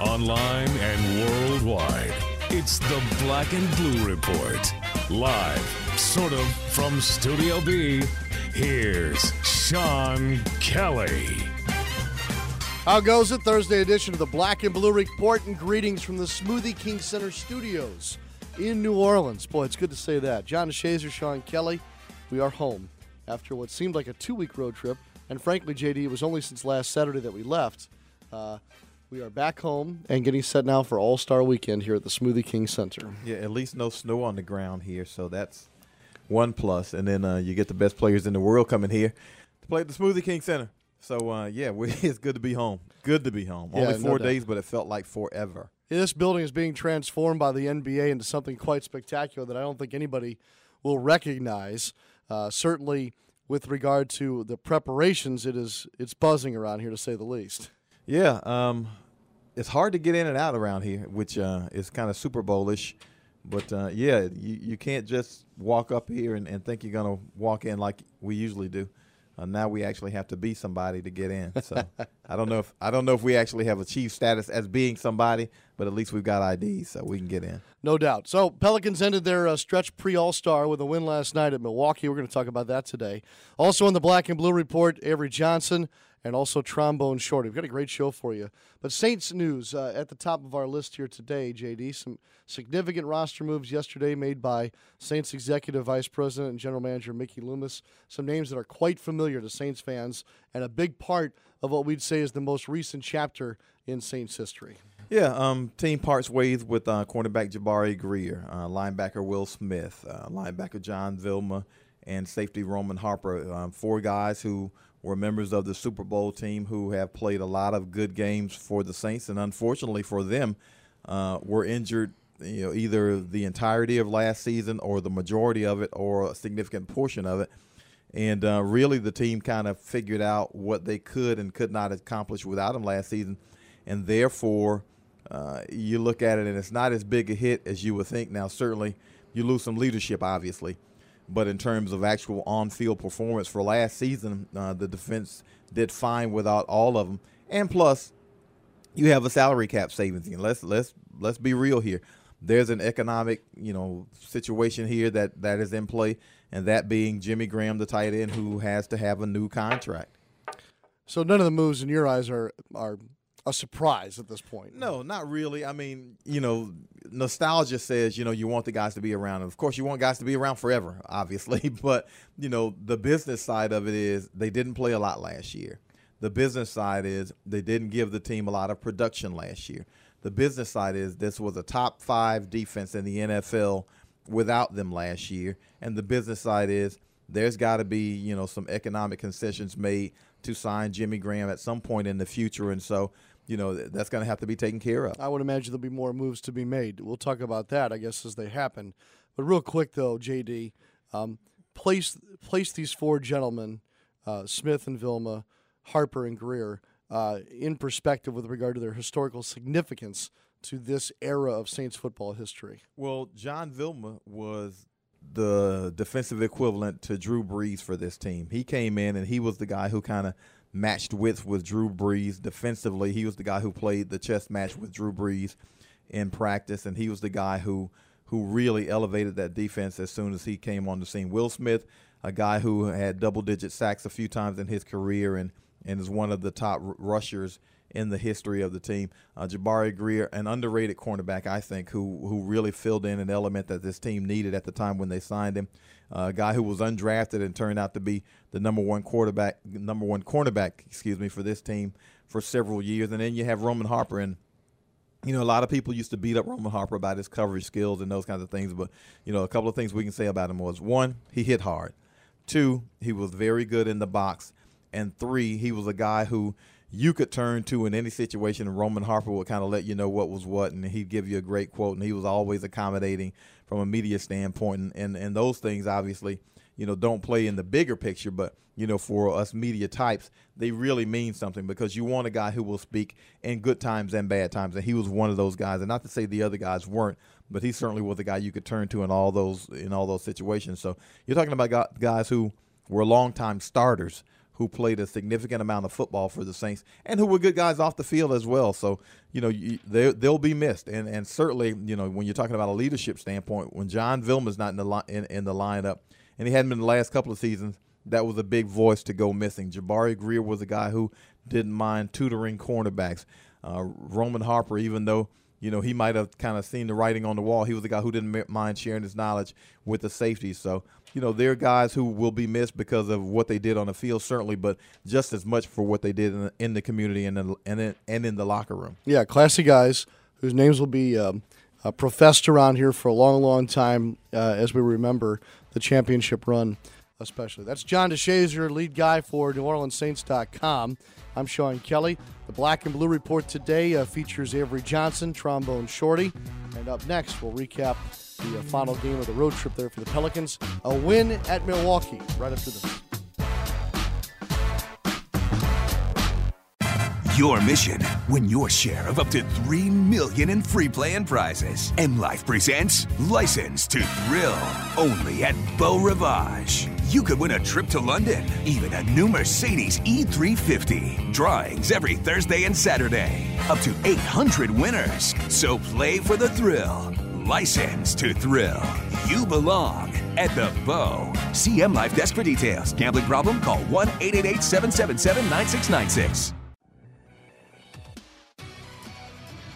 Online and worldwide, it's the Black and Blue Report. Live, sort of, from Studio B, here's Sean Kelly. How goes it? Thursday edition of the Black and Blue Report and greetings from the Smoothie King Center studios in New Orleans. Boy, it's good to say that. John Shazer, Sean Kelly, we are home after what seemed like a two week road trip. And frankly, JD, it was only since last Saturday that we left. Uh, we are back home and getting set now for All Star Weekend here at the Smoothie King Center. Yeah, at least no snow on the ground here, so that's one plus. And then uh, you get the best players in the world coming here to play at the Smoothie King Center. So uh, yeah, we, it's good to be home. Good to be home. Yeah, Only four doubt. days, but it felt like forever. This building is being transformed by the NBA into something quite spectacular that I don't think anybody will recognize. Uh, certainly, with regard to the preparations, it is it's buzzing around here to say the least. Yeah, um, it's hard to get in and out around here, which uh, is kind of Super Bowlish. But uh, yeah, you, you can't just walk up here and, and think you're gonna walk in like we usually do. Uh, now we actually have to be somebody to get in. So I don't know if I don't know if we actually have achieved status as being somebody, but at least we've got IDs so we can get in. No doubt. So Pelicans ended their uh, stretch pre All Star with a win last night at Milwaukee. We're going to talk about that today. Also on the Black and Blue Report, Avery Johnson and also Trombone Shorty. We've got a great show for you. But Saints news uh, at the top of our list here today, JD. Some significant roster moves yesterday made by Saints Executive Vice President and General Manager Mickey Loomis. Some names that are quite familiar to Saints fans and a big part of what we'd say is the most recent chapter in Saints history. Yeah, um, team parts ways with uh, cornerback Jabari Greer, uh, linebacker Will Smith, uh, linebacker John Vilma, and safety Roman Harper. Um, four guys who were members of the Super Bowl team who have played a lot of good games for the Saints, and unfortunately for them, uh, were injured. You know, either the entirety of last season, or the majority of it, or a significant portion of it. And uh, really, the team kind of figured out what they could and could not accomplish without him last season, and therefore, uh, you look at it and it's not as big a hit as you would think. Now, certainly, you lose some leadership, obviously, but in terms of actual on-field performance for last season, uh, the defense did fine without all of them. And plus, you have a salary cap savings. And let's let's let's be real here. There's an economic, you know, situation here that that is in play, and that being Jimmy Graham, the tight end, who has to have a new contract. So none of the moves in your eyes are are a surprise at this point. No, not really. I mean, you know, nostalgia says, you know, you want the guys to be around. And of course, you want guys to be around forever, obviously. But, you know, the business side of it is they didn't play a lot last year. The business side is they didn't give the team a lot of production last year. The business side is this was a top five defense in the NFL without them last year. And the business side is there's got to be, you know, some economic concessions made to sign Jimmy Graham at some point in the future. And so, you know, that's going to have to be taken care of. I would imagine there'll be more moves to be made. We'll talk about that, I guess, as they happen. But real quick, though, JD, um, place place these four gentlemen, uh, Smith and Vilma, Harper and Greer, uh, in perspective with regard to their historical significance to this era of Saints football history. Well, John Vilma was the defensive equivalent to Drew Brees for this team. He came in and he was the guy who kind of matched width with Drew Brees defensively. He was the guy who played the chess match with Drew Brees in practice, and he was the guy who who really elevated that defense as soon as he came on the scene. Will Smith, a guy who had double digit sacks a few times in his career and and is one of the top r- rushers in the history of the team. Uh, Jabari Greer, an underrated cornerback, I think, who who really filled in an element that this team needed at the time when they signed him. Uh, a guy who was undrafted and turned out to be the number one quarterback, number one cornerback, excuse me, for this team for several years. And then you have Roman Harper and you know, a lot of people used to beat up Roman Harper about his coverage skills and those kinds of things. But, you know, a couple of things we can say about him was one, he hit hard. Two, he was very good in the box. And three, he was a guy who you could turn to in any situation. And Roman Harper would kind of let you know what was what, and he'd give you a great quote. And he was always accommodating from a media standpoint, and and, and those things obviously, you know, don't play in the bigger picture, but you know, for us media types, they really mean something because you want a guy who will speak in good times and bad times, and he was one of those guys. And not to say the other guys weren't, but he certainly was the guy you could turn to in all those in all those situations. So you're talking about guys who were longtime starters who played a significant amount of football for the Saints and who were good guys off the field as well. So, you know, you, they, they'll be missed. And and certainly, you know, when you're talking about a leadership standpoint, when John Vilma's not in the li- in, in the lineup, and he hadn't been the last couple of seasons, that was a big voice to go missing. Jabari Greer was a guy who didn't mind tutoring cornerbacks. Uh, Roman Harper, even though you know he might have kind of seen the writing on the wall, he was a guy who didn't mind sharing his knowledge with the safeties. So you know they're guys who will be missed because of what they did on the field, certainly, but just as much for what they did in the, in the community and and in, and in the locker room. Yeah, classy guys whose names will be. Um, uh, professed around here for a long, long time uh, as we remember the championship run especially. That's John DeShazier, lead guy for NewOrleansSaints.com. I'm Sean Kelly. The Black and Blue Report today uh, features Avery Johnson, trombone shorty. And up next, we'll recap the uh, final game of the road trip there for the Pelicans. A win at Milwaukee right after this. Your mission, win your share of up to 3 million in free play and prizes. M Life presents License to Thrill, only at Beau Rivage. You could win a trip to London, even a new Mercedes E350. Drawings every Thursday and Saturday. Up to 800 winners. So play for the thrill. License to Thrill. You belong at the Beau. CM Life Desk for details. Gambling problem? Call 1 888 777 9696.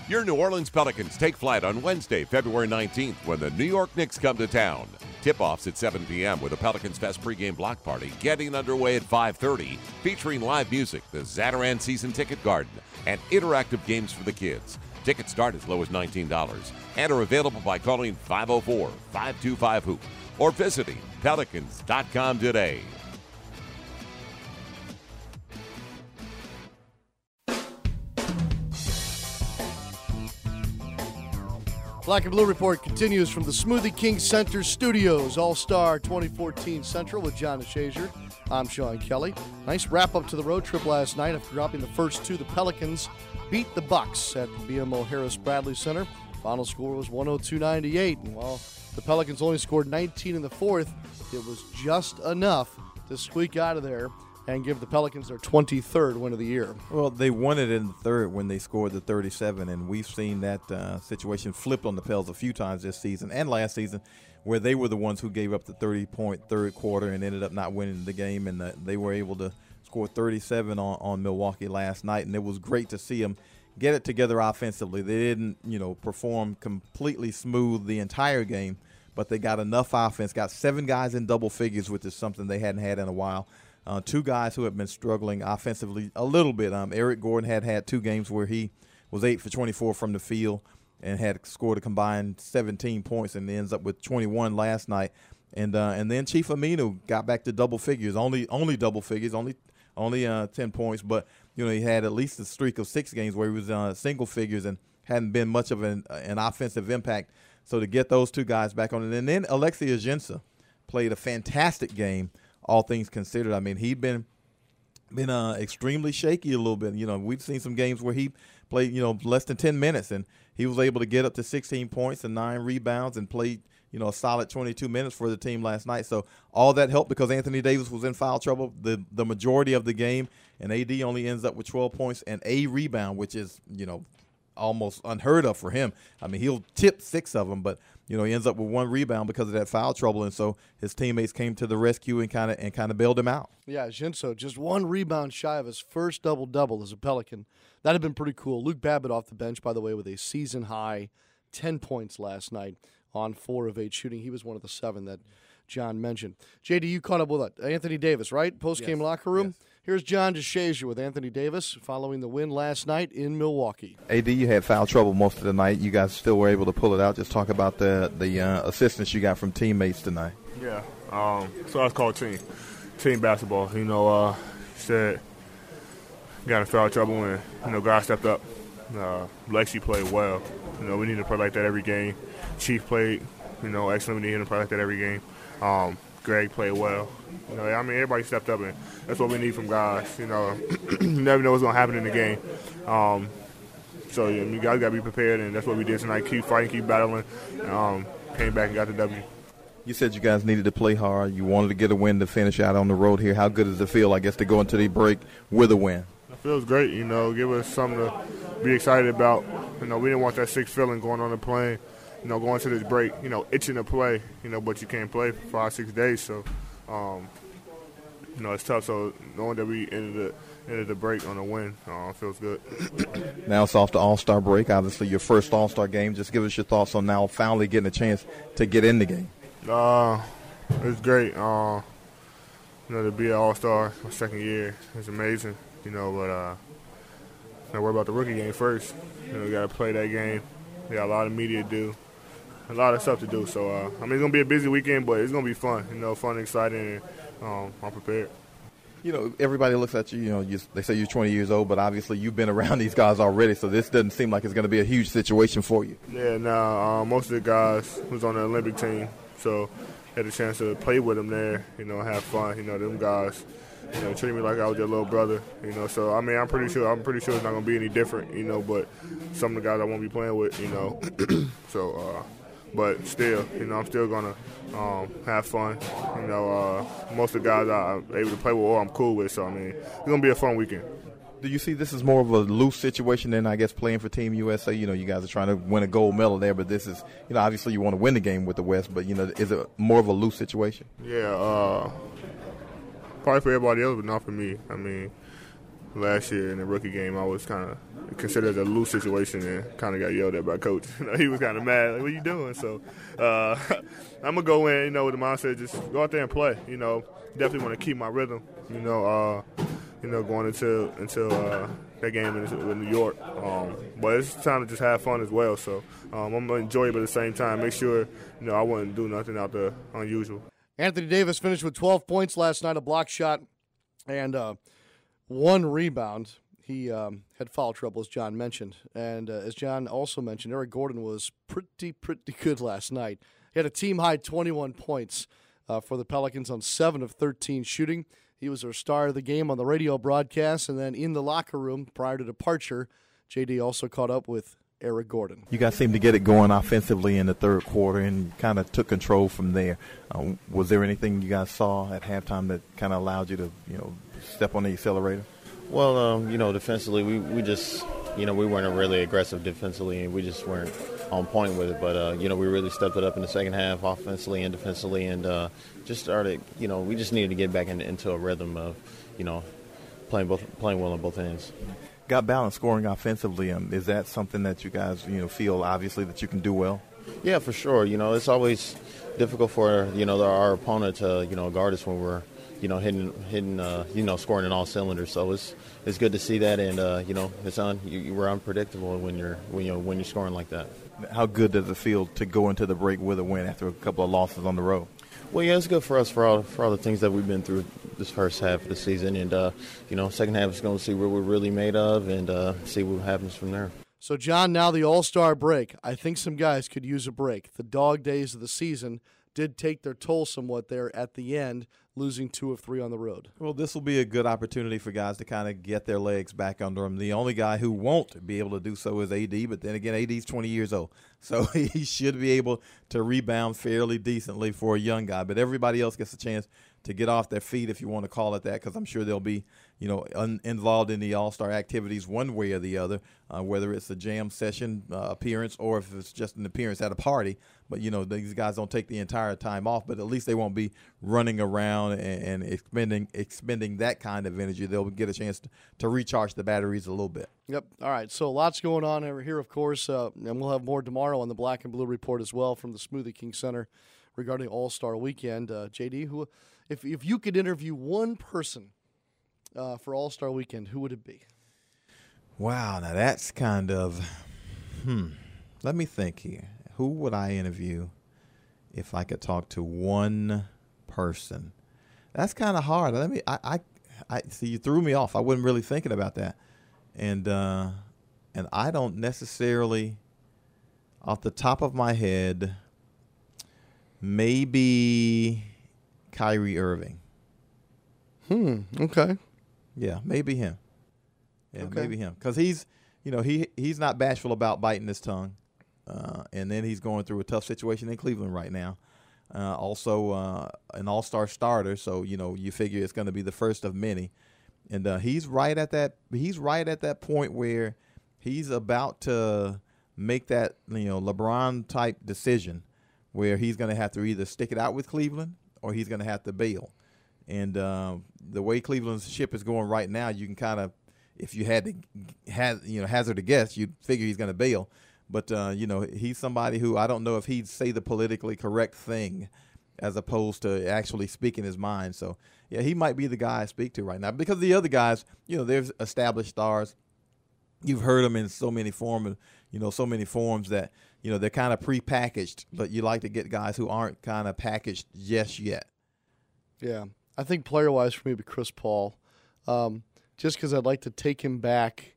Your New Orleans Pelicans take flight on Wednesday, February 19th when the New York Knicks come to town. Tip-offs at 7 p.m. with a Pelicans Fest pregame block party getting underway at 5:30, featuring live music, the Zatarain Season Ticket Garden, and interactive games for the kids. Tickets start as low as $19 and are available by calling 504-525-HOOP or visiting pelicans.com today. Black and Blue Report continues from the Smoothie King Center Studios, All Star 2014 Central with John DeShazier. I'm Sean Kelly. Nice wrap up to the road trip last night after dropping the first two. The Pelicans beat the Bucks at the BMO Harris Bradley Center. Final score was 102.98, and while the Pelicans only scored 19 in the fourth, it was just enough to squeak out of there and give the Pelicans their 23rd win of the year. Well, they won it in the third when they scored the 37, and we've seen that uh, situation flipped on the Pels a few times this season and last season, where they were the ones who gave up the 30 point third quarter and ended up not winning the game, and uh, they were able to score 37 on, on Milwaukee last night, and it was great to see them get it together offensively. They didn't, you know, perform completely smooth the entire game, but they got enough offense, got seven guys in double figures, which is something they hadn't had in a while. Uh, two guys who have been struggling offensively a little bit. Um, Eric Gordon had had two games where he was eight for 24 from the field and had scored a combined 17 points and ends up with 21 last night. And uh, and then Chief Aminu got back to double figures, only only double figures, only only uh, 10 points, but you know he had at least a streak of six games where he was uh, single figures and hadn't been much of an, an offensive impact. So to get those two guys back on it, and then Alexi Ajinça played a fantastic game all things considered. I mean, he'd been been uh, extremely shaky a little bit. You know, we've seen some games where he played, you know, less than 10 minutes, and he was able to get up to 16 points and nine rebounds and played, you know, a solid 22 minutes for the team last night. So all that helped because Anthony Davis was in foul trouble the the majority of the game, and AD only ends up with 12 points and a rebound, which is, you know, almost unheard of for him. I mean, he'll tip six of them, but you know, he ends up with one rebound because of that foul trouble, and so his teammates came to the rescue and kind of and kind of bailed him out. Yeah, Jinso just one rebound shy of his first double double as a Pelican. That'd have been pretty cool. Luke Babbitt off the bench, by the way, with a season high ten points last night on four of eight shooting. He was one of the seven that John mentioned. JD, you caught up with Anthony Davis, right? Post game yes. locker room. Yes. Here's John DeShazier with Anthony Davis following the win last night in Milwaukee. AD, you had foul trouble most of the night. You guys still were able to pull it out. Just talk about the the uh, assistance you got from teammates tonight. Yeah, um, so was called team team basketball. You know, uh, said got in foul trouble and you know guys stepped up. Uh, Lexi played well. You know we need to play like that every game. Chief played, you know, excellent. We need him to play like that every game. Um, Greg played well. You know, I mean everybody stepped up and that's what we need from guys. You know, you never know what's gonna happen in the game. Um, so yeah, you guys got to be prepared, and that's what we did tonight. Keep fighting, keep battling. Um, came back and got the W. You said you guys needed to play hard. You wanted to get a win to finish out on the road here. How good does it feel, I guess, to go into the break with a win? It feels great. You know, give us something to be excited about. You know, we didn't want that sick feeling going on the plane. You know, going to this break. You know, itching to play. You know, but you can't play for five, six days. So, um, you know, it's tough. So knowing that we ended the ended the break on a win uh, feels good. now it's off the All Star break. Obviously, your first All Star game. Just give us your thoughts on now finally getting a chance to get in the game. Uh, it's great. Uh, you know, to be an All Star my second year is amazing. You know, but uh, not worry about the rookie game first. You know, we got to play that game. We got a lot of media to do, a lot of stuff to do. So, uh, I mean, it's gonna be a busy weekend, but it's gonna be fun. You know, fun, exciting, and um, I'm prepared you know, everybody looks at you. You know, you, they say you're 20 years old, but obviously you've been around these guys already, so this doesn't seem like it's going to be a huge situation for you. Yeah, now uh, most of the guys was on the Olympic team, so had a chance to play with them there. You know, have fun. You know, them guys. You know, treat me like I was their little brother. You know, so I mean, I'm pretty sure I'm pretty sure it's not gonna be any different. You know, but some of the guys I won't be playing with. You know, so. Uh, but still, you know, I'm still gonna um, have fun. You know, uh, most of the guys I'm able to play with or I'm cool with. So I mean, it's gonna be a fun weekend. Do you see this is more of a loose situation than I guess playing for Team USA? You know, you guys are trying to win a gold medal there, but this is, you know, obviously you want to win the game with the West, but you know, is it more of a loose situation? Yeah, uh, probably for everybody else, but not for me. I mean, last year in the rookie game, I was kind of considered a loose situation and kind of got yelled at by coach. He was kind of mad, like, "What are you doing?" So uh, I'm gonna go in, you know, with the mindset just go out there and play. You know, definitely want to keep my rhythm. You know, uh, you know, going into until uh, that game in, in New York. Um, but it's time to just have fun as well. So um, I'm gonna enjoy it, but at the same time, make sure you know I wouldn't do nothing out there unusual. Anthony Davis finished with 12 points last night, a block shot, and uh, one rebound. He um, had foul trouble, as John mentioned. And uh, as John also mentioned, Eric Gordon was pretty, pretty good last night. He had a team high 21 points uh, for the Pelicans on 7 of 13 shooting. He was our star of the game on the radio broadcast. And then in the locker room prior to departure, JD also caught up with Eric Gordon. You guys seemed to get it going offensively in the third quarter and kind of took control from there. Uh, was there anything you guys saw at halftime that kind of allowed you to, you know, step on the accelerator? Well, um, you know, defensively, we, we just, you know, we weren't really aggressive defensively, and we just weren't on point with it. But, uh, you know, we really stepped it up in the second half, offensively and defensively, and uh, just started, you know, we just needed to get back in, into a rhythm of, you know, playing both playing well on both ends. Got balance scoring offensively. Um, is that something that you guys, you know, feel obviously that you can do well? Yeah, for sure. You know, it's always difficult for you know our opponent to you know guard us when we're you know, hitting, hitting, uh, you know, scoring in all cylinders. So it's it's good to see that, and uh, you know, it's on. You, you were unpredictable when you're when you know when you're scoring like that. How good does it feel to go into the break with a win after a couple of losses on the road? Well, yeah, it's good for us for all for all the things that we've been through this first half of the season, and uh, you know, second half is going to see what we're really made of and uh, see what happens from there. So, John, now the All Star break. I think some guys could use a break. The dog days of the season did take their toll somewhat there at the end, losing two of three on the road. Well, this will be a good opportunity for guys to kind of get their legs back under them. The only guy who won't be able to do so is AD, but then again, AD's 20 years old, so he should be able to rebound fairly decently for a young guy. But everybody else gets a chance to get off their feet, if you want to call it that, because I'm sure they'll be, you know, un- involved in the All Star activities one way or the other, uh, whether it's a jam session uh, appearance or if it's just an appearance at a party. But you know, these guys don't take the entire time off, but at least they won't be running around and, and expending expending that kind of energy. They'll get a chance to, to, recharge the batteries a little bit. Yep. All right. So lots going on over here, of course, uh, and we'll have more tomorrow on the Black and Blue Report as well from the Smoothie King Center regarding All Star Weekend. Uh, JD, who if if you could interview one person uh, for All Star Weekend, who would it be? Wow, now that's kind of hmm. Let me think here. Who would I interview if I could talk to one person? That's kind of hard. Let me. I, I I see you threw me off. I wasn't really thinking about that, and uh, and I don't necessarily, off the top of my head, maybe Kyrie Irving. Hmm. Okay. Yeah, maybe him. Yeah, Okay. maybe him because he's you know he he's not bashful about biting his tongue, uh, and then he's going through a tough situation in Cleveland right now. Uh, also, uh, an All Star starter, so you know you figure it's going to be the first of many, and uh, he's right at that he's right at that point where he's about to make that you know LeBron type decision where he's going to have to either stick it out with Cleveland or he's going to have to bail. And um, the way Cleveland's ship is going right now, you can kind of, if you had to, had you know, hazard a guess, you'd figure he's going to bail. But uh, you know, he's somebody who I don't know if he'd say the politically correct thing, as opposed to actually speaking his mind. So yeah, he might be the guy I speak to right now because the other guys, you know, there's established stars. You've heard them in so many forms, you know, so many forms that you know they're kind of pre-packaged. But you like to get guys who aren't kind of packaged just yet. Yeah, I think player wise for me, be Chris Paul, um, just because I'd like to take him back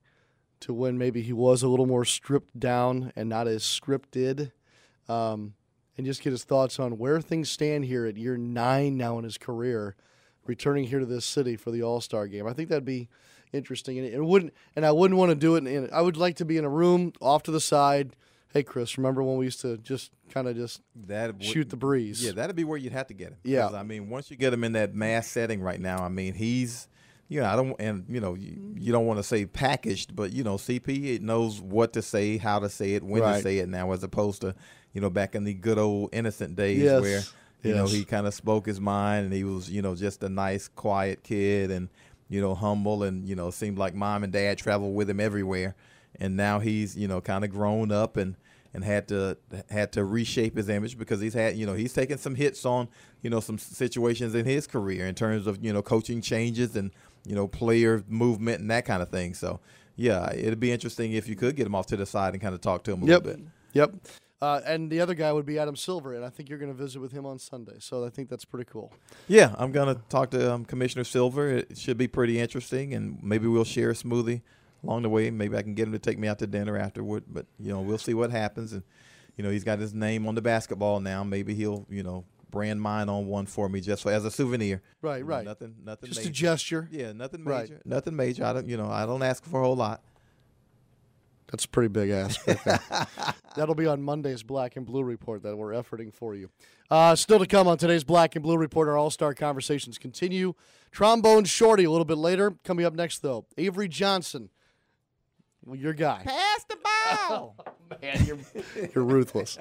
to when maybe he was a little more stripped down and not as scripted, um, and just get his thoughts on where things stand here at year nine now in his career, returning here to this city for the All Star game. I think that'd be interesting, and it wouldn't, and I wouldn't want to do it. In, I would like to be in a room off to the side. Hey, Chris, remember when we used to just kind of just That shoot the breeze? Yeah, that'd be where you'd have to get him. Yeah, I mean, once you get him in that mass setting right now, I mean, he's, you know, I don't, and you know, you, you don't want to say packaged, but you know, CP it knows what to say, how to say it, when Right. to say it now, as opposed to, you know, back in the good old innocent days Yes. where, you know, he kind of spoke his mind and he was, you know, just a nice, quiet kid and, you know, humble and you know, seemed like mom and dad traveled with him everywhere, and now he's, you know, kind of grown up and and had to had to reshape his image because he's had you know he's taken some hits on you know some situations in his career in terms of you know coaching changes and you know player movement and that kind of thing. So yeah, it'd be interesting if you could get him off to the side and kind of talk to him a Yep. little bit. Yep. Uh, and the other guy would be Adam Silver, and I think you're going to visit with him on Sunday. So I think that's pretty cool. Yeah, I'm gonna talk to um, Commissioner Silver. It should be pretty interesting, and maybe we'll share a smoothie along the way. Maybe I can get him to take me out to dinner afterward. But you know, we'll see what happens. And you know, he's got his name on the basketball now. Maybe he'll you know brand mine on one for me just for, as a souvenir. Right, You know, right. Nothing, nothing. Just a gesture. Yeah, nothing Right. major. Nothing major. I don't. You know, I don't ask for a whole lot. That's a pretty big ask. right. That'll be on Monday's Black and Blue Report that we're efforting for you. Uh, still to come on today's Black and Blue Report, our All Star conversations continue. Trombone Shorty a little bit later. Coming up next, though, Avery Johnson. Well, your guy. Pass the ball. Oh, man, you're, you're ruthless.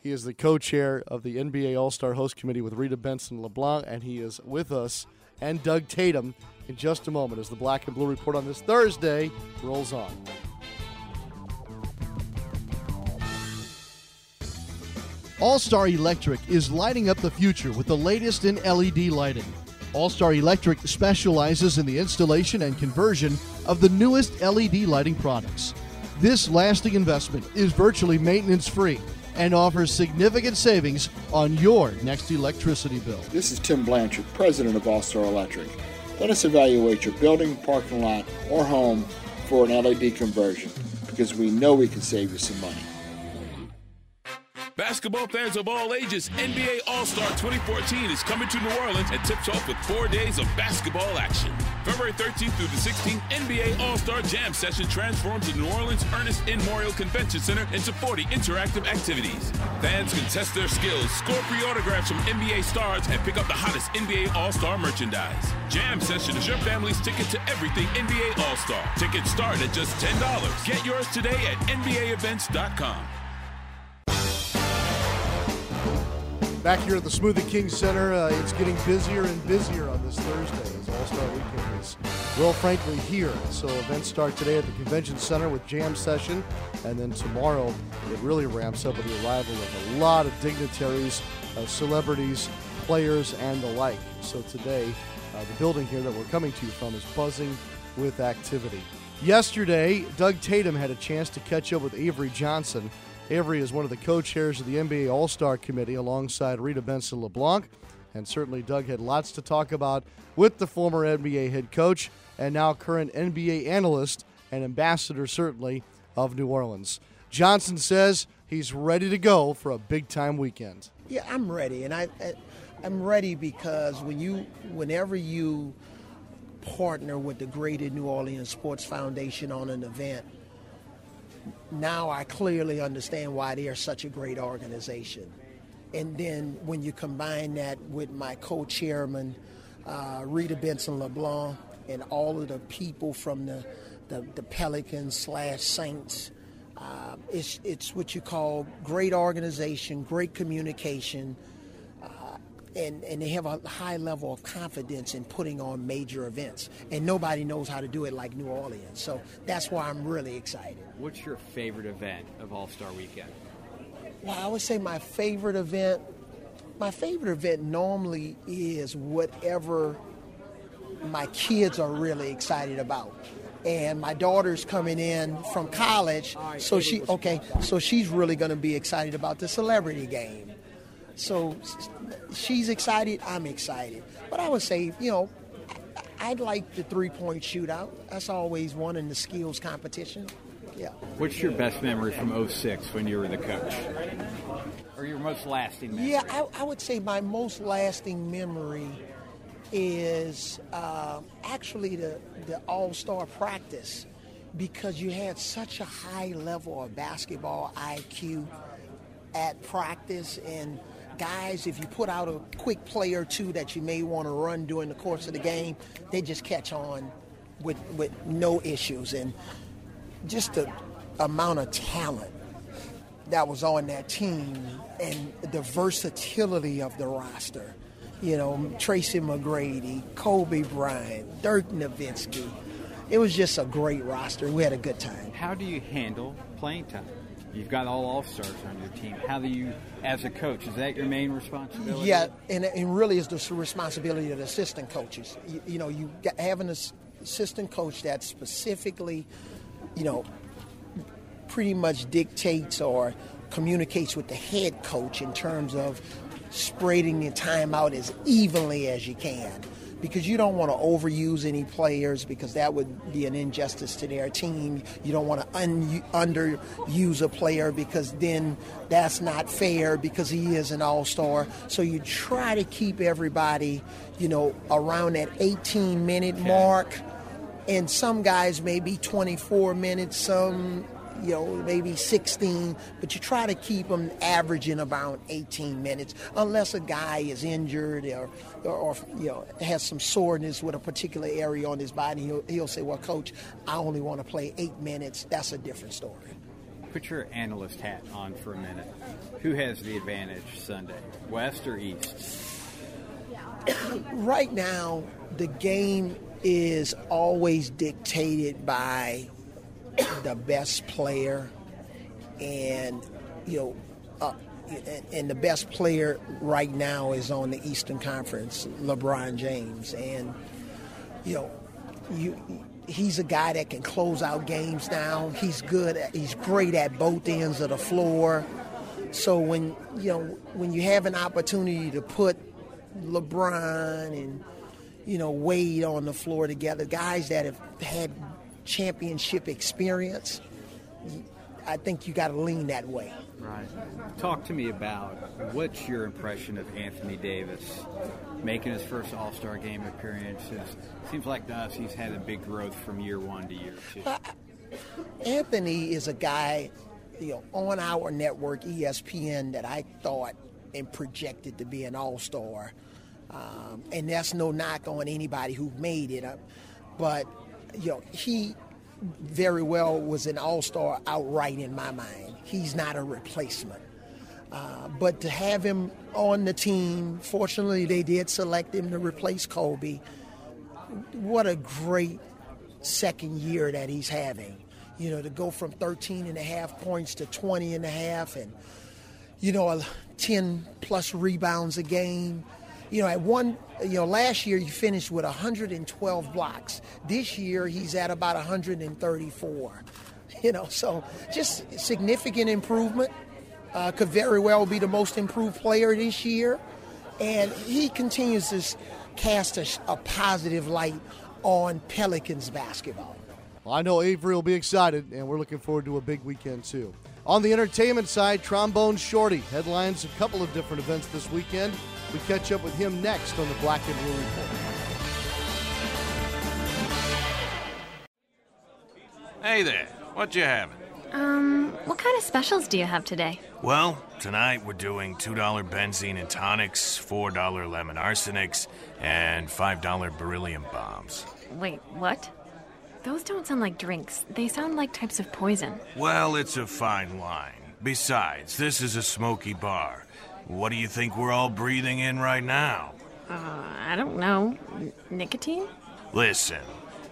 He is the co-chair of the NBA All-Star Host Committee with Rita Benson LeBlanc, and he is with us and Doug Tatum in just a moment as the Black and Blue Report on this Thursday rolls on. All Star Electric is lighting up the future with the latest in LED lighting. All Star Electric specializes in the installation and conversion of the newest LED lighting products. This lasting investment is virtually maintenance free and offers significant savings on your next electricity bill. This is Tim Blanchard, president of All Star Electric. Let us evaluate your building, parking lot, or home for an LED conversion because we know we can save you some money. Basketball fans of all ages, NBA All Star 2014 is coming to New Orleans and tips off with four days of basketball action. February 13th through the 16th, NBA All Star Jam Session transforms the New Orleans Ernest N. Morial Convention Center into 40 interactive activities. Fans can test their skills, score free autographs from NBA stars, and pick up the hottest NBA All Star merchandise. Jam Session is your family's ticket to everything NBA All Star. Tickets start at just $10. Get yours today at NBAEvents.com. Back here at the Smoothie King Center, uh, it's getting busier and busier on this Thursday as All Star Weekend is, well, frankly, here. So events start today at the Convention Center with Jam Session, and then tomorrow it really ramps up with the arrival of a lot of dignitaries, uh, celebrities, players, and the like. So today, uh, the building here that we're coming to you from is buzzing with activity. Yesterday, Doug Tatum had a chance to catch up with Avery Johnson. Avery is one of the co chairs of the NBA All Star Committee alongside Rita Benson LeBlanc. And certainly, Doug had lots to talk about with the former NBA head coach and now current NBA analyst and ambassador, certainly, of New Orleans. Johnson says he's ready to go for a big time weekend. Yeah, I'm ready, and I, I I'm ready because when you, whenever you partner with the Greater New Orleans Sports Foundation on an event, now I clearly understand why they are such a great organization. And then when you combine that with my co-chairman, uh, Rita Benson LeBlanc, and all of the people from the, the, the Pelicans slash Saints, uh, it's, it's what you call great organization, great communication, and, and they have a high level of confidence in putting on major events. And nobody knows how to do it like New Orleans. So that's why I'm really excited. What's your favorite event of All Star Weekend? Well, I would say my favorite event. My favorite event normally is whatever my kids are really excited about and my daughter's coming in from college so she okay so she's really going to be excited about the celebrity game so she's excited. I'm excited. But I would say, you know, I'd like the three point shootout. That's always one in the skills competition. Yeah. What's your best memory from 06 when you were the coach? Or your most lasting memory? Yeah, I, I would say my most lasting memory is uh, actually the, the all star practice because you had such a high level of basketball IQ at practice and guys, if you put out a quick play or two that you may want to run during the course of the game, they just catch on with, with no issues. And just the amount of talent that was on that team and the versatility of the roster. You know, Tracy McGrady, Kobe Bryant, Dirk Nowitzki. It was just a great roster. We had a good time. How do you handle playing time? You've got all all stars on your team. How do you, as a coach, is that your main responsibility? Yeah, and, and really is the responsibility of the assistant coaches. You, you know, you got, have an assistant coach that specifically, you know, pretty much dictates or communicates with the head coach in terms of spreading the time out as evenly as you can because you don't want to overuse any players because that would be an injustice to their team. You don't want to un- underuse a player because then that's not fair because he is an all-star. So you try to keep everybody, you know, around that 18 minute mark. And some guys maybe 24 minutes, some you know, maybe 16, but you try to keep them averaging about 18 minutes, unless a guy is injured or, or, or, you know, has some soreness with a particular area on his body. He'll, he'll say, well, coach, I only want to play eight minutes. That's a different story. Put your analyst hat on for a minute. Who has the advantage Sunday, West or East? right now, the game is always dictated by the best player, and you know, uh, and the best player right now is on the Eastern Conference, LeBron James, and you know, you he's a guy that can close out games now. He's good. At, he's great at both ends of the floor. So when you know when you have an opportunity to put LeBron and you know Wade on the floor together, guys that have had championship experience, I think you got to lean that way. Right. Talk to me about what's your impression of Anthony Davis making his first All Star game appearance? It seems like to us he's had a big growth from year one to year two. Uh, Anthony is a guy, you know, on our network ESPN that I thought and projected to be an All Star, um, and that's no knock on anybody who made it. up, but you know, he very well was an all star outright in my mind. He's not a replacement. Uh, but to have him on the team, fortunately, they did select him to replace Kobe. What a great second year that he's having. You know, to go from 13 and a half points to 20 and a half and, you know, 10 plus rebounds a game, you know, at one, you know, last year he finished with 112 blocks. This year he's at about 134. You know, so just significant improvement. Uh, could very well be the most improved player this year. and he continues to cast a, a positive light on Pelicans basketball. Well, I know Avery will be excited, and we're looking forward to a big weekend too. On the entertainment side, Trombone Shorty headlines a couple of different events this weekend. We catch up with him next on the Black and Blue Report. Hey there, what you having? Um, what kind of specials do you have today? Well, tonight we're doing $2 benzene and tonics, $4 lemon arsenics, and $5 beryllium bombs. Wait, what? Those don't sound like drinks. They sound like types of poison. Well, it's a fine line. Besides, this is a smoky bar. What do you think we're all breathing in right now? Uh, I don't know. N- nicotine? Listen,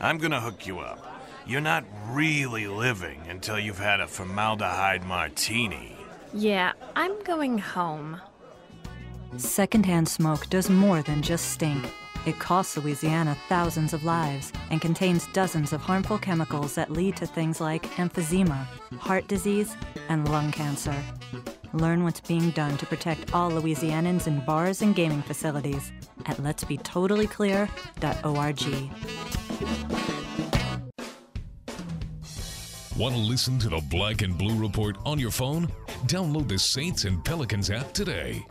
I'm gonna hook you up. You're not really living until you've had a formaldehyde martini. Yeah, I'm going home. Secondhand smoke does more than just stink. It costs Louisiana thousands of lives and contains dozens of harmful chemicals that lead to things like emphysema, heart disease, and lung cancer. Learn what's being done to protect all Louisianans in bars and gaming facilities at letsbetotallyclear.org. Want to listen to the Black and Blue Report on your phone? Download the Saints and Pelicans app today.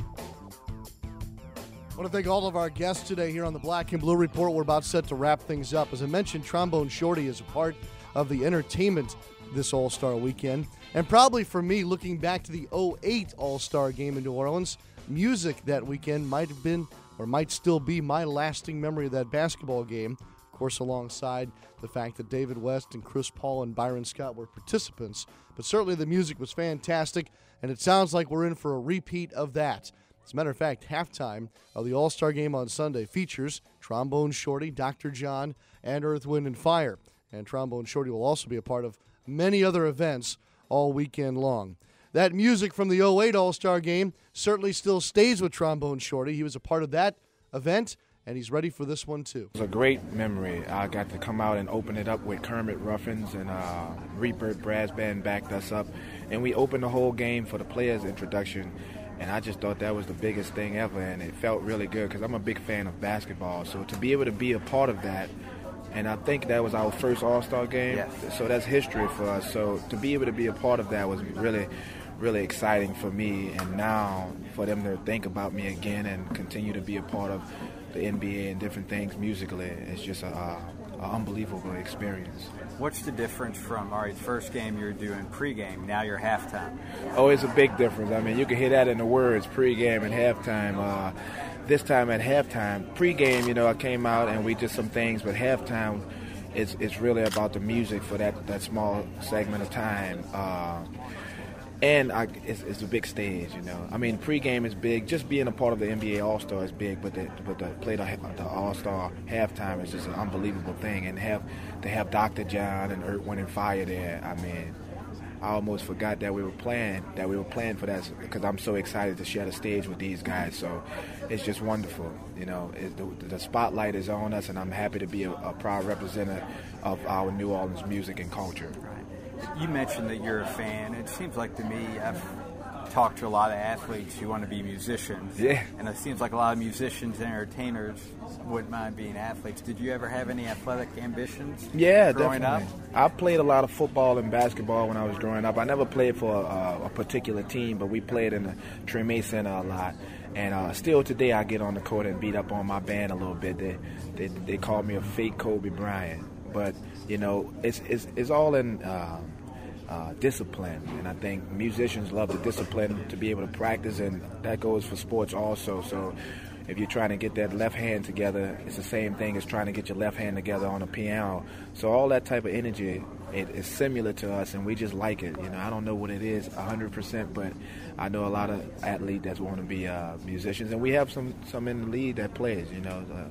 I want to thank all of our guests today here on the Black and Blue Report. We're about set to wrap things up. As I mentioned, Trombone Shorty is a part of the entertainment this All Star weekend. And probably for me, looking back to the 08 All Star game in New Orleans, music that weekend might have been or might still be my lasting memory of that basketball game. Of course, alongside the fact that David West and Chris Paul and Byron Scott were participants. But certainly the music was fantastic, and it sounds like we're in for a repeat of that. As a matter of fact, halftime of the All Star game on Sunday features Trombone Shorty, Dr. John, and Earth, Wind, and Fire. And Trombone Shorty will also be a part of many other events all weekend long. That music from the 08 All Star game certainly still stays with Trombone Shorty. He was a part of that event, and he's ready for this one too. It was a great memory. I got to come out and open it up with Kermit Ruffins and uh, Rebirth Brass Band backed us up, and we opened the whole game for the players' introduction and I just thought that was the biggest thing ever, and it felt really good because I'm a big fan of basketball. So to be able to be a part of that, and I think that was our first All Star game, Yes. so that's history for us. So to be able to be a part of that was really, really exciting for me, and now for them to think about me again and continue to be a part of the NBA and different things musically, it's just a, a, a unbelievable experience. What's the difference from, all right, first game you're doing pregame, now you're halftime? Oh, it's a big difference. I mean, you can hear that in the words pregame and halftime. Uh, this time at halftime, pregame, you know, I came out and we did some things, but halftime, it's it's really about the music for that that small segment of time. Uh, and I, it's, it's a big stage, you know. I mean, pregame is big. Just being a part of the NBA All Star is big, but the, but the play the, the All Star halftime is just an unbelievable thing. And have to have Dr. John and Earth, Wind and Fire there. I mean, I almost forgot that we were playing that we were playing for that because I'm so excited to share the stage with these guys. So it's just wonderful, you know. The, the spotlight is on us, and I'm happy to be a, a proud representative of our New Orleans music and culture. You mentioned that you're a fan. It seems like to me, I've talked to a lot of athletes who want to be musicians. Yeah. And it seems like a lot of musicians and entertainers wouldn't mind being athletes. Did you ever have any athletic ambitions? Yeah, growing definitely. up? I played a lot of football and basketball when I was growing up. I never played for a, a particular team, but we played in the Treme Center a lot. And uh, still today, I get on the court and beat up on my band a little bit. They they, they call me a fake Kobe Bryant, but you know, it's it's, it's all in. Uh, uh, discipline, and I think musicians love the discipline to be able to practice, and that goes for sports also. So, if you're trying to get that left hand together, it's the same thing as trying to get your left hand together on a piano. So, all that type of energy, it is similar to us, and we just like it. You know, I don't know what it is 100%, but I know a lot of athletes that want to be uh, musicians, and we have some some in the league that plays. You know. Uh,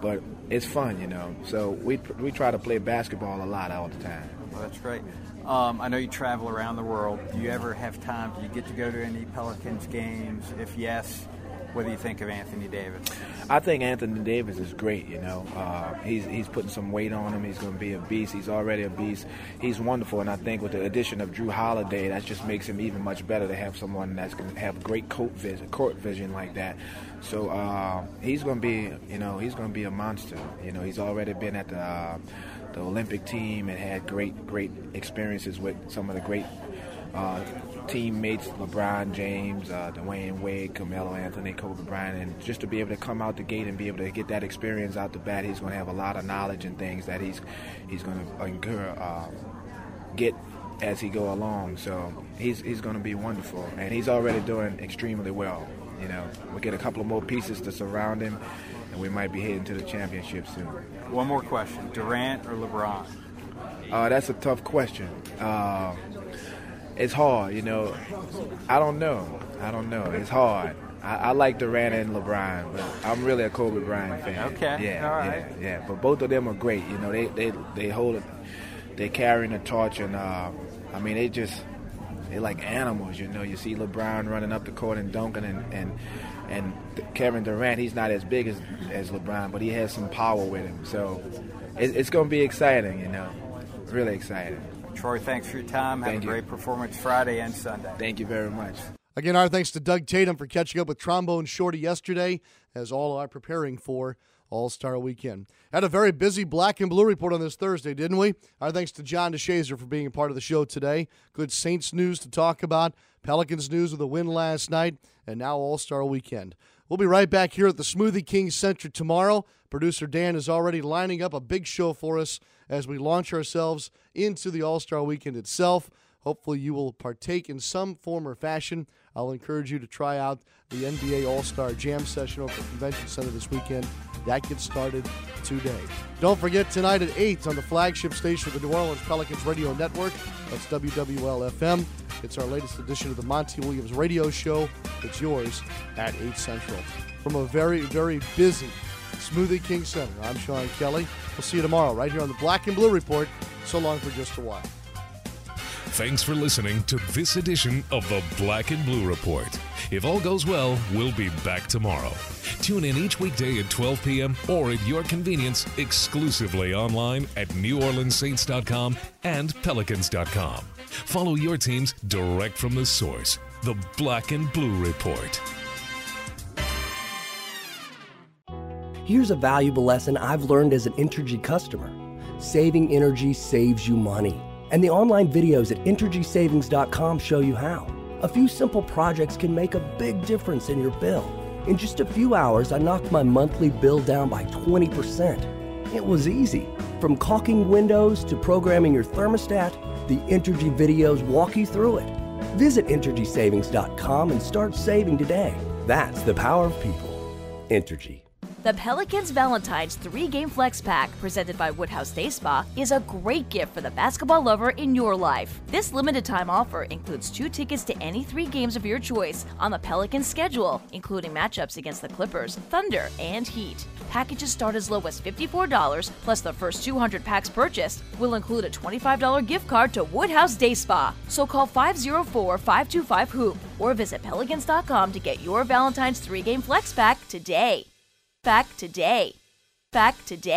but it's fun, you know. So we we try to play basketball a lot all the time. Well, that's great. Um, I know you travel around the world. Do you ever have time? Do you get to go to any Pelicans games? If yes, What do you think of Anthony Davis? I think Anthony Davis is great. You know, uh, he's he's putting some weight on him. He's going to be a beast. He's already a beast. He's wonderful, and I think with the addition of Jrue Holiday, that just makes him even much better to have someone that's going to have great court vision, court vision like that. So uh, he's going to be, you know, he's going to be a monster. You know, he's already been at the uh, the Olympic team and had great great experiences with some of the great uh, teammates, LeBron James, uh, Dwyane Wade, Carmelo Anthony, Kobe Bryant, and just to be able to come out the gate and be able to get that experience out the bat, he's going to have a lot of knowledge and things that he's he's going to incur, uh, get as he go along. So he's he's going to be wonderful, and he's already doing extremely well. You know, we'll get a couple of more pieces to surround him, and we might be heading to the championship soon. One more question: Durant or LeBron? Uh, that's a tough question. Uh, it's hard, you know. I don't know. I don't know. It's hard. I, I, like Durant and LeBron, but I'm really a Kobe Bryant fan. Okay. Yeah. All right. Yeah. Yeah. But both of them are great. You know, they they they hold it. They're carrying the torch, and uh, I mean, they just they're like animals. You know, you see LeBron running up the court and dunking, and and and Kevin Durant. He's not as big as as LeBron, but he has some power with him. So it, it's going to be exciting. You know, really exciting. Troy, thanks for your time. Have Thank a you. great performance Friday and Sunday. Thank you very much. Again, our thanks to Doug Tatum for catching up with Trombone Shorty yesterday, as all are preparing for All Star Weekend. Had a very busy Black and Blue report on this Thursday, didn't we? Our thanks to John DeShazier for being a part of the show today. Good Saints news to talk about, Pelicans news with a win last night, and now All Star Weekend. We'll be right back here at the Smoothie King Center tomorrow. Producer Dan is already lining up a big show for us as we launch ourselves into the All Star Weekend itself. Hopefully, you will partake in some form or fashion. I'll encourage you to try out the NBA All Star Jam session over at Convention Center this weekend. That gets started today. Don't forget tonight at 8 on the flagship station of the New Orleans Pelicans Radio Network. That's WWL FM. It's our latest edition of the Monty Williams Radio Show. It's yours at 8 Central. From a very, very busy Smoothie King Center, I'm Sean Kelly. We'll see you tomorrow right here on the Black and Blue Report. So long for just a while. Thanks for listening to this edition of the Black and Blue Report. If all goes well, we'll be back tomorrow. Tune in each weekday at 12 p.m. or at your convenience exclusively online at NewOrleansSaints.com and Pelicans.com. Follow your teams direct from the source, the Black and Blue Report. Here's a valuable lesson I've learned as an Entergy customer saving energy saves you money. And the online videos at EnergySavings.com show you how. A few simple projects can make a big difference in your bill. In just a few hours, I knocked my monthly bill down by 20%. It was easy. From caulking windows to programming your thermostat, the Entergy videos walk you through it. Visit EnergySavings.com and start saving today. That's the power of people. Entergy. The Pelicans Valentine's three game flex pack, presented by Woodhouse Day Spa, is a great gift for the basketball lover in your life. This limited time offer includes two tickets to any three games of your choice on the Pelicans schedule, including matchups against the Clippers, Thunder, and Heat. Packages start as low as $54, plus the first 200 packs purchased will include a $25 gift card to Woodhouse Day Spa. So call 504 525 Hoop or visit Pelicans.com to get your Valentine's three game flex pack today. Back today. Back today.